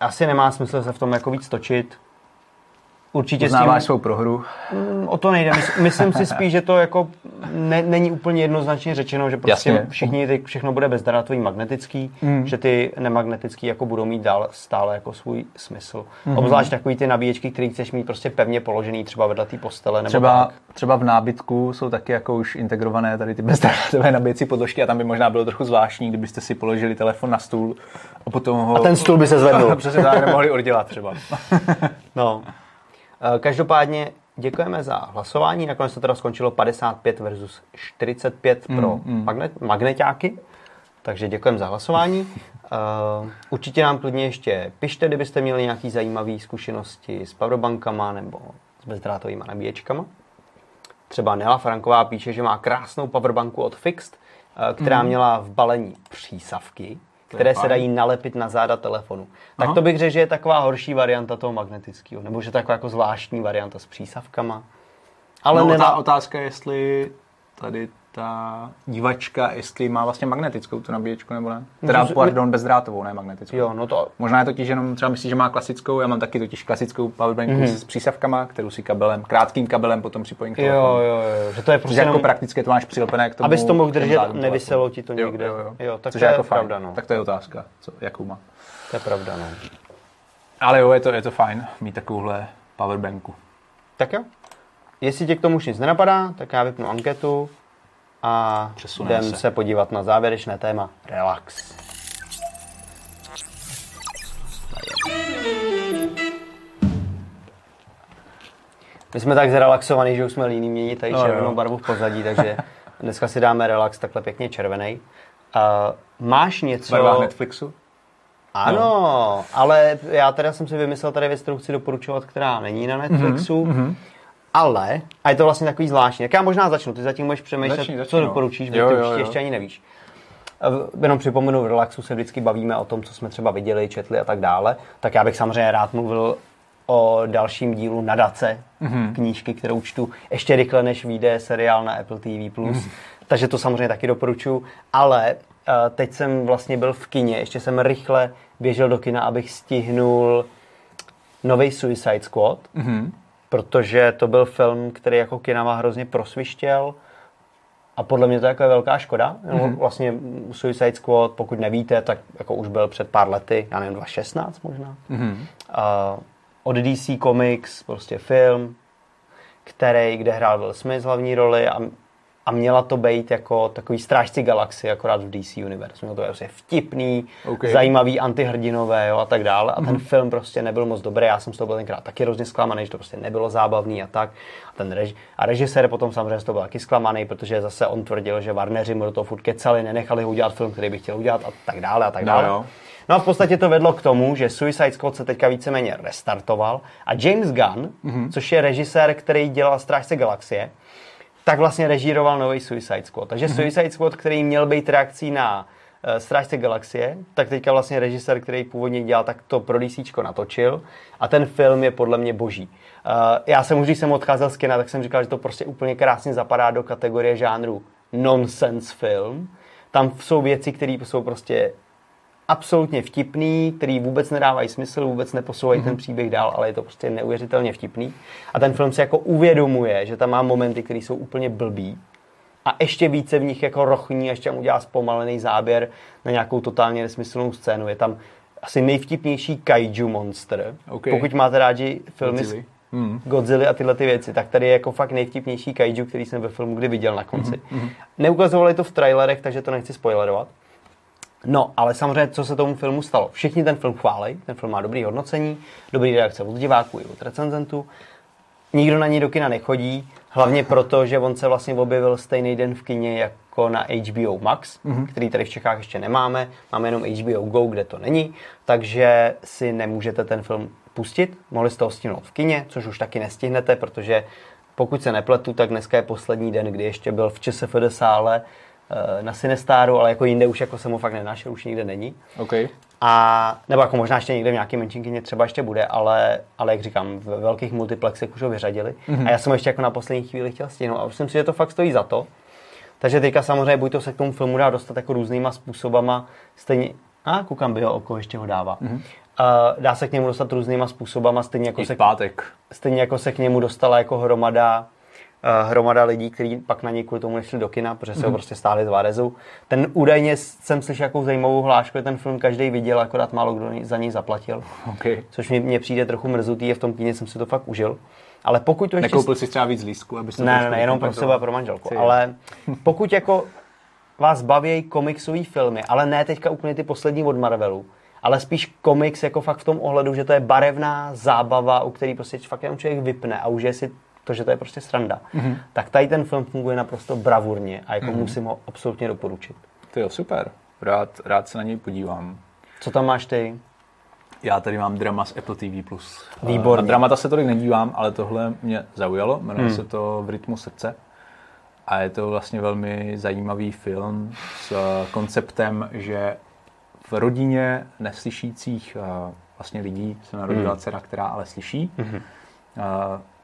asi nemá smysl se v tom jako víc točit. Určitě Uznáváš svou prohru? Mm, o to nejde. Myslím si spíš, že to jako ne, není úplně jednoznačně řečeno, že prostě Jasně. všichni ty, všechno bude bezdrátový magnetický, mm. že ty nemagnetický jako budou mít dál stále jako svůj smysl. Mm. Obzvlášť takový ty nabíječky, které chceš mít prostě pevně položený třeba vedle té postele. Nebo třeba, tak. třeba v nábytku jsou taky jako už integrované tady ty bezdrátové nabíjecí podložky a tam by možná bylo trochu zvláštní, kdybyste si položili telefon na stůl a potom ho... A ten stůl by se zvedl. Přesně tak, nemohli oddělat třeba. no. Eh, každopádně děkujeme za hlasování. Nakonec to teda skončilo 55 versus 45 pro Mm, mm. magnet, magneťáky. Takže děkujeme za hlasování. Uh, určitě nám klidně ještě pište, kdybyste měli nějaké zajímavé zkušenosti s powerbankama nebo s bezdrátovými nabíječkama. Třeba Nela Franková píše, že má krásnou powerbanku od Fixed, eh, která měla v balení přísavky, které se dají nalepit na záda telefonu. Tak Aha. to bych řekl, že je taková horší varianta toho magnetického, nebo že taková jako zvláštní varianta s přísavkama. Ale no, nemá... ta otázka je, jestli tady ta divačka, jestli má vlastně magnetickou tu nabíječku nebo ne. Teda, No, pardon, bezdrátovou, ne magnetickou. Jo, no to... Možná je totiž jenom třeba myslí, že má klasickou, já mám taky totiž klasickou powerbanku Mhm. mm-hmm. s přísavkama, kterou si kabelem, krátkým kabelem potom připojím k Jo, telefonu. jo, jo, že to je prostě jako jenom, prakticky to máš přilepené k tomu. abys to mohl držet nevyselo telefonu. ti to Jo, někde. Jo, jo. Jo, tak Což to je jako fajn. pravda, no. Tak to je otázka, co, jakou má. To je pravda, no. Ale jo, je to, je to fajn mít takovouhle powerbanku. Tak jo. Jestli tě k tomu už nic nenapadá, tak já vypnu anketu a Přesuneme jdem se. se podívat na závěrečné téma relax. My jsme tak zrelaxovaní, že už jsme líní měnit tady No, jo. červenou barvu v pozadí, takže dneska si dáme relax takhle pěkně červený. Uh, máš něco... Barvách Netflixu? Ano, ale já teda jsem si vymyslel tady věc, kterou chci doporučovat, která není na Netflixu. Mm-hmm. Ale, a je to vlastně takový zvláštní, tak já možná začnu, ty zatím budeš přemýšlet, Začni, začni, co no. doporučíš, Jo, ty jo, určitě jo. ještě ani nevíš. Eh, Jenom připomenu, v Relaxu se vždycky bavíme o tom, co jsme třeba viděli, četli a tak dále. Tak já bych samozřejmě rád mluvil o dalším dílu Nadace, mm-hmm. knížky, kterou čtu ještě rychle, než vyjde seriál na Apple TV+. Mm. Takže to samozřejmě taky doporučuji. Ale eh, teď jsem vlastně byl v kině, ještě jsem rychle běžel do kina, abych stihnul nový Suicide Squad, mm-hmm. Protože to byl film, který jako kinama hrozně prosvištěl a podle mě to jako je velká škoda. Mm-hmm. Vlastně Suicide Squad, pokud nevíte, tak jako už byl před pár lety, já nevím, 2016 možná. Mm-hmm. Uh, od DC Comics, prostě film, který, kde hrál Will Smith hlavní roli a, a měla to být jako takový strážci galaxie, akorát v DC Universe. Mělo to být prostě vtipný, OK. zajímavý antihrdinové jo, a tak dále. A ten film prostě nebyl moc dobrý. Já jsem z toho byl tenkrát taky hrozně zklamaný, že to prostě nebylo zábavný a tak. A, ten rež, a režisér potom samozřejmě z toho byl taky zklamaný, protože zase on tvrdil, že Warneri mu do toho furt kecali, nenechali ho udělat film, který by chtěl udělat a tak dále a tak No dále. jo. No a v podstatě to vedlo k tomu, že Suicide Squad se teďka víceméně restartoval a James Gunn, mm-hmm. což je režisér, který dělal Strážce galaxie, tak vlastně režíroval nový Suicide Squad. Takže mm-hmm. Suicide Squad, který měl být reakcí na uh, Strážce galaxie, tak teďka vlastně režisér, který původně dělal, tak to pro DC natočil a ten film je podle mě boží. Uh, já jsem už, když jsem odcházel z kina, tak jsem říkal, že to prostě úplně krásně zapadá do kategorie žánru nonsense film. Tam jsou věci, které jsou prostě absolutně vtipný, který vůbec nedávají smysl, vůbec neposouvají mm-hmm. ten příběh dál, ale je to prostě neuvěřitelně vtipný. A ten film si jako uvědomuje, že tam má momenty, které jsou úplně blbý a ještě více v nich jako rochní, ještě tam udělá zpomalený záběr na nějakou totálně nesmyslnou scénu. Je tam asi nejvtipnější kaiju monster. OK. Pokud máte rádi filmy Godzilla. s Hmm. Godzilla a tyhle ty věci, tak tady je jako fakt nejvtipnější kaiju, který jsem ve filmu kdy viděl na konci. Mm-hmm. Neukazovali to v trailerech, takže to nechci spoilerovat. No, ale samozřejmě, co se tomu filmu stalo? Všichni ten film chválej, ten film má dobrý hodnocení, dobrý reakce od diváků i od recenzentů. Nikdo na něj do kina nechodí, hlavně proto, že on se vlastně objevil stejný den v kině jako na HBO Max, mm-hmm. který tady v Čechách ještě nemáme. Máme jenom HBO Go, kde to není, takže si nemůžete ten film pustit. Mohli jste ho stihnout v kině, což už taky nestihnete, protože pokud se nepletu, tak dneska je poslední den, kdy ještě byl v ČSFD sále na Sinestáru, ale jako jinde už jako jsem ho fakt nenašel, už nikde není. OK. A, nebo jako možná ještě někde v nějakém menším kině třeba ještě bude, ale, ale jak říkám, ve velkých multiplexech už ho vyřadili. Mm-hmm. A já jsem ještě jako na poslední chvíli chtěl stihnout a myslím si, že to fakt stojí za to. Takže teďka samozřejmě buď to se k tomu filmu dá dostat jako různýma způsobama, stejně, a koukám bio oko, ještě ho dává. Mm-hmm. Uh, dá se k němu dostat různýma způsobama, stejně jako, I se, v pátek. stejně jako se k němu dostala jako hromada hromada lidí, kteří pak na něj kvůli tomu nešli do kina, protože se ho prostě stáhli z Várezu. Ten údajně jsem slyšel jakou zajímavou hlášku, že ten film každý viděl, akorát málo kdo za něj zaplatil. OK. Což mi, mně přijde trochu mrzutý, je v tom kině jsem si to fakt užil. Ale pokud to ještě... Nekoupil jsi třeba víc lístků, aby Ne, ne, ne, jenom pro sebe a pro manželku. Ty. Ale pokud jako vás baví komiksové filmy, ale ne teďka úplně ty poslední od Marvelu, ale spíš komiks jako fakt v tom ohledu, že to je barevná zábava, u který prostě fakt jenom člověk vypne a užije si to, že to je prostě sranda, Mhm. mm-hmm. tak tady ten film funguje naprosto bravurně a jako mm-hmm. musím ho absolutně doporučit. Ty jo, super. Rád, rád se na něj podívám. Co tam máš ty? Já tady mám drama z Apple TV+. Výborně. Na dramata se tolik nedívám, ale tohle mě zaujalo. Jmenuje Hmm. se to V rytmu srdce. A je to vlastně velmi zajímavý film s eh, konceptem, že v rodině neslyšících eh, vlastně lidí se narodila Hmm. dcera, která ale slyší, Mhm.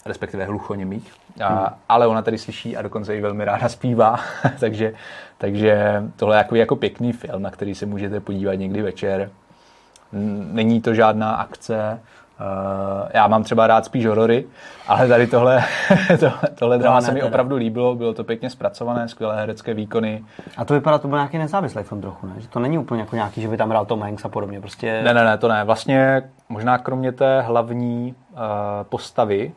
Eh, respektive hluchoněmých. A, ale ona tady slyší a dokonce i velmi ráda zpívá, takže, takže tohle je jako, jako pěkný film, na který se můžete podívat někdy večer. Není to žádná akce. Uh, já mám třeba rád spíš horory, ale tady tohle, tohle, tohle drama ne se mi teda. opravdu líbilo, bylo to pěkně zpracované, skvělé herecké výkony. A to vypadá, to byl nějaký nezávislý film trochu, ne? Že to není úplně jako nějaký, že by tam hrál Tom Hanks a podobně. Prostě... Ne, ne, ne, to ne. Vlastně možná kromě té hlavní uh, postavy,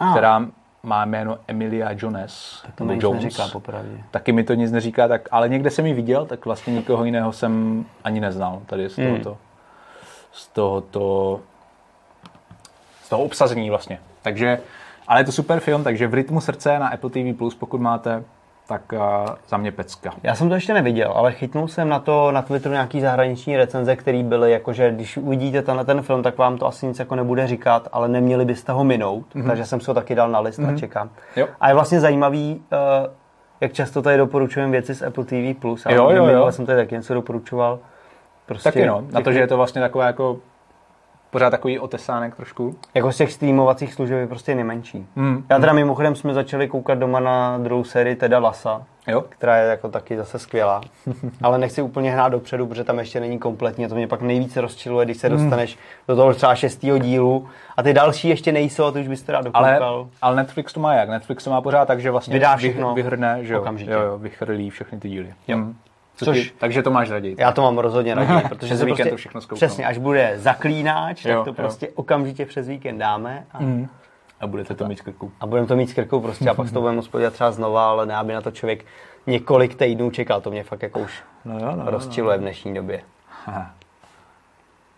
Ah, která má jméno Emilia Jones, to nebo mi Jones, neříká popravdě. taky mi to nic neříká, tak, ale někde jsem ji viděl, tak vlastně nikoho jiného jsem ani neznal tady z Hmm. tohoto, z tohoto, z toho obsazení vlastně. Takže, ale je to super film, takže v rytmu srdce na Apple TV+, pokud máte, tak uh, za mě pecka. Já jsem to ještě neviděl, ale chytnul jsem na to na Twitteru nějaký zahraniční recenze, které byly, jakože když uvidíte tenhle ten film, tak vám to asi nic jako nebude říkat, ale neměli byste ho minout, mm-hmm. takže jsem si ho taky dal na list mm-hmm. a čekám. Jo. A je vlastně zajímavý, uh, jak často tady doporučujeme věci z Apple TV+. A Jo, jo, jo. jsem tady taky něco doporučoval. Prostě Taky no, na to, že je to vlastně takové jako pořád takový otesánek trošku. Jako z těch streamovacích služeb je prostě nejmenší. Mm. Já teda mimochodem jsme začali koukat doma na druhou sérii Teda Lasa, Jo, která je jako taky zase skvělá. Ale nechci úplně hrát dopředu, protože tam ještě není kompletně. To mě pak nejvíce rozčiluje, když se dostaneš do toho třeba šestého dílu a ty další ještě nejsou a ty už byste rád ale, dokoukal. ale Netflix to má jak? Netflix to má pořád tak, že vlastně Vydá vy- všechno vyhrne, že jo, okamžitě. jo, jo, vychrlí všechny ty díly. Jo. Mm. Co Což- ti, takže to máš raději. Já to mám rozhodně raději, protože Přes se víkend prostě, to všechno zkouknu. Přesně, až bude zaklínáč, Jo, tak to jo. prostě okamžitě přes víkend dáme a, Mm. A budete to mít v krku. a budeme to mít s krkou prostě a pak se to budeme moct podívat třeba znova, ale ne, aby na to člověk několik týdnů čekal. To mě fakt jako už No jo, no, no, rozčiluje v dnešní době. Aha.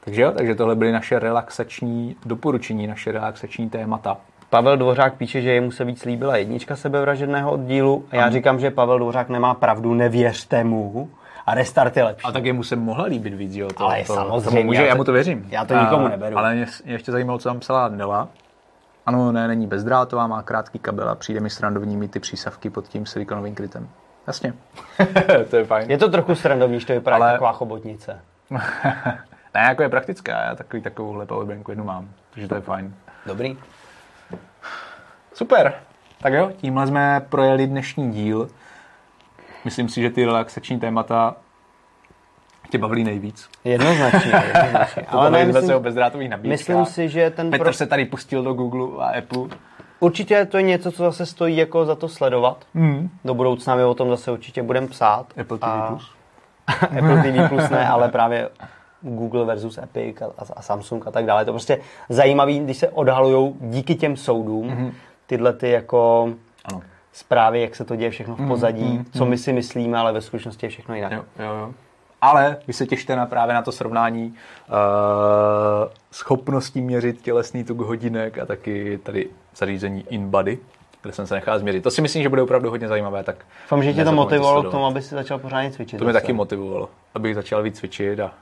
Takže jo, takže tohle byly naše relaxační doporučení, naše relaxační témata. Pavel Dvořák píše, že jemu se víc líbila jednička sebevražedného oddílu a já říkám, že Pavel Dvořák nemá pravdu, nevěřte mu a restart je lepší. A tak jemu se mohla líbit víc, jo? To, Ale to, samozřejmě, To může, já já to- mu to věřím. já to nikomu A- neberu. Ale mě, mě ještě zajímalo, co tam psala Nela. Ano, ne, není bezdrátová, má krátký kabel a přijde mi srandovní mít ty přísavky pod tím silikonovým krytem. Jasně. to je fajn. Je to trochu srandovní, že to vypadá Ale- ale... taková chobotnice. ne, jako je praktická, já takový, takovouhle powerbanku jednu mám, takže to je fajn. Dobrý. Super. Tak jo, tímhle jsme projeli dnešní díl. Myslím si, že ty relaxační témata tě bavili nejvíc. Jednoznačně, jednoznačně. Ale ne, jsme se o myslím, bezdrátových nabídkách. myslím si, že ten Petr pro... se tady pustil do Google a Apple. určitě to je něco, co zase stojí jako za to sledovat. Mm. Do budoucna my o tom zase určitě budeme psát. Apple TV+. A... Apple TV Plus ne, ale právě Google versus Epic a, a, Samsung a tak dále. Je to prostě zajímavý, když se odhalují díky těm soudům Mhm. Tyhle ty jako Ano. zprávy, jak se to děje všechno v pozadí, co my si myslíme, ale ve skutečnosti je všechno jinak. Jo, jo, jo. Ale vy se těšte na právě na to srovnání uh, schopností měřit tělesný tuk hodinek a taky tady zařízení InBody, kde jsem se nechal změřit. To si myslím, že bude opravdu hodně zajímavé. Tak Doufám, že tě to motivovalo k tomu, aby si začal pořádně cvičit. To mě zase. taky motivovalo, abych začal víc cvičit a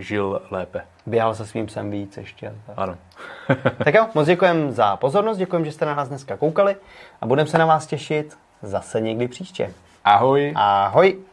žil lépe. Běhal se svým psem víc ještě. Tak. Ano. tak jo, moc děkujem za pozornost, děkujem, že jste na nás dneska koukali a budeme se na vás těšit zase někdy příště. Ahoj. Ahoj!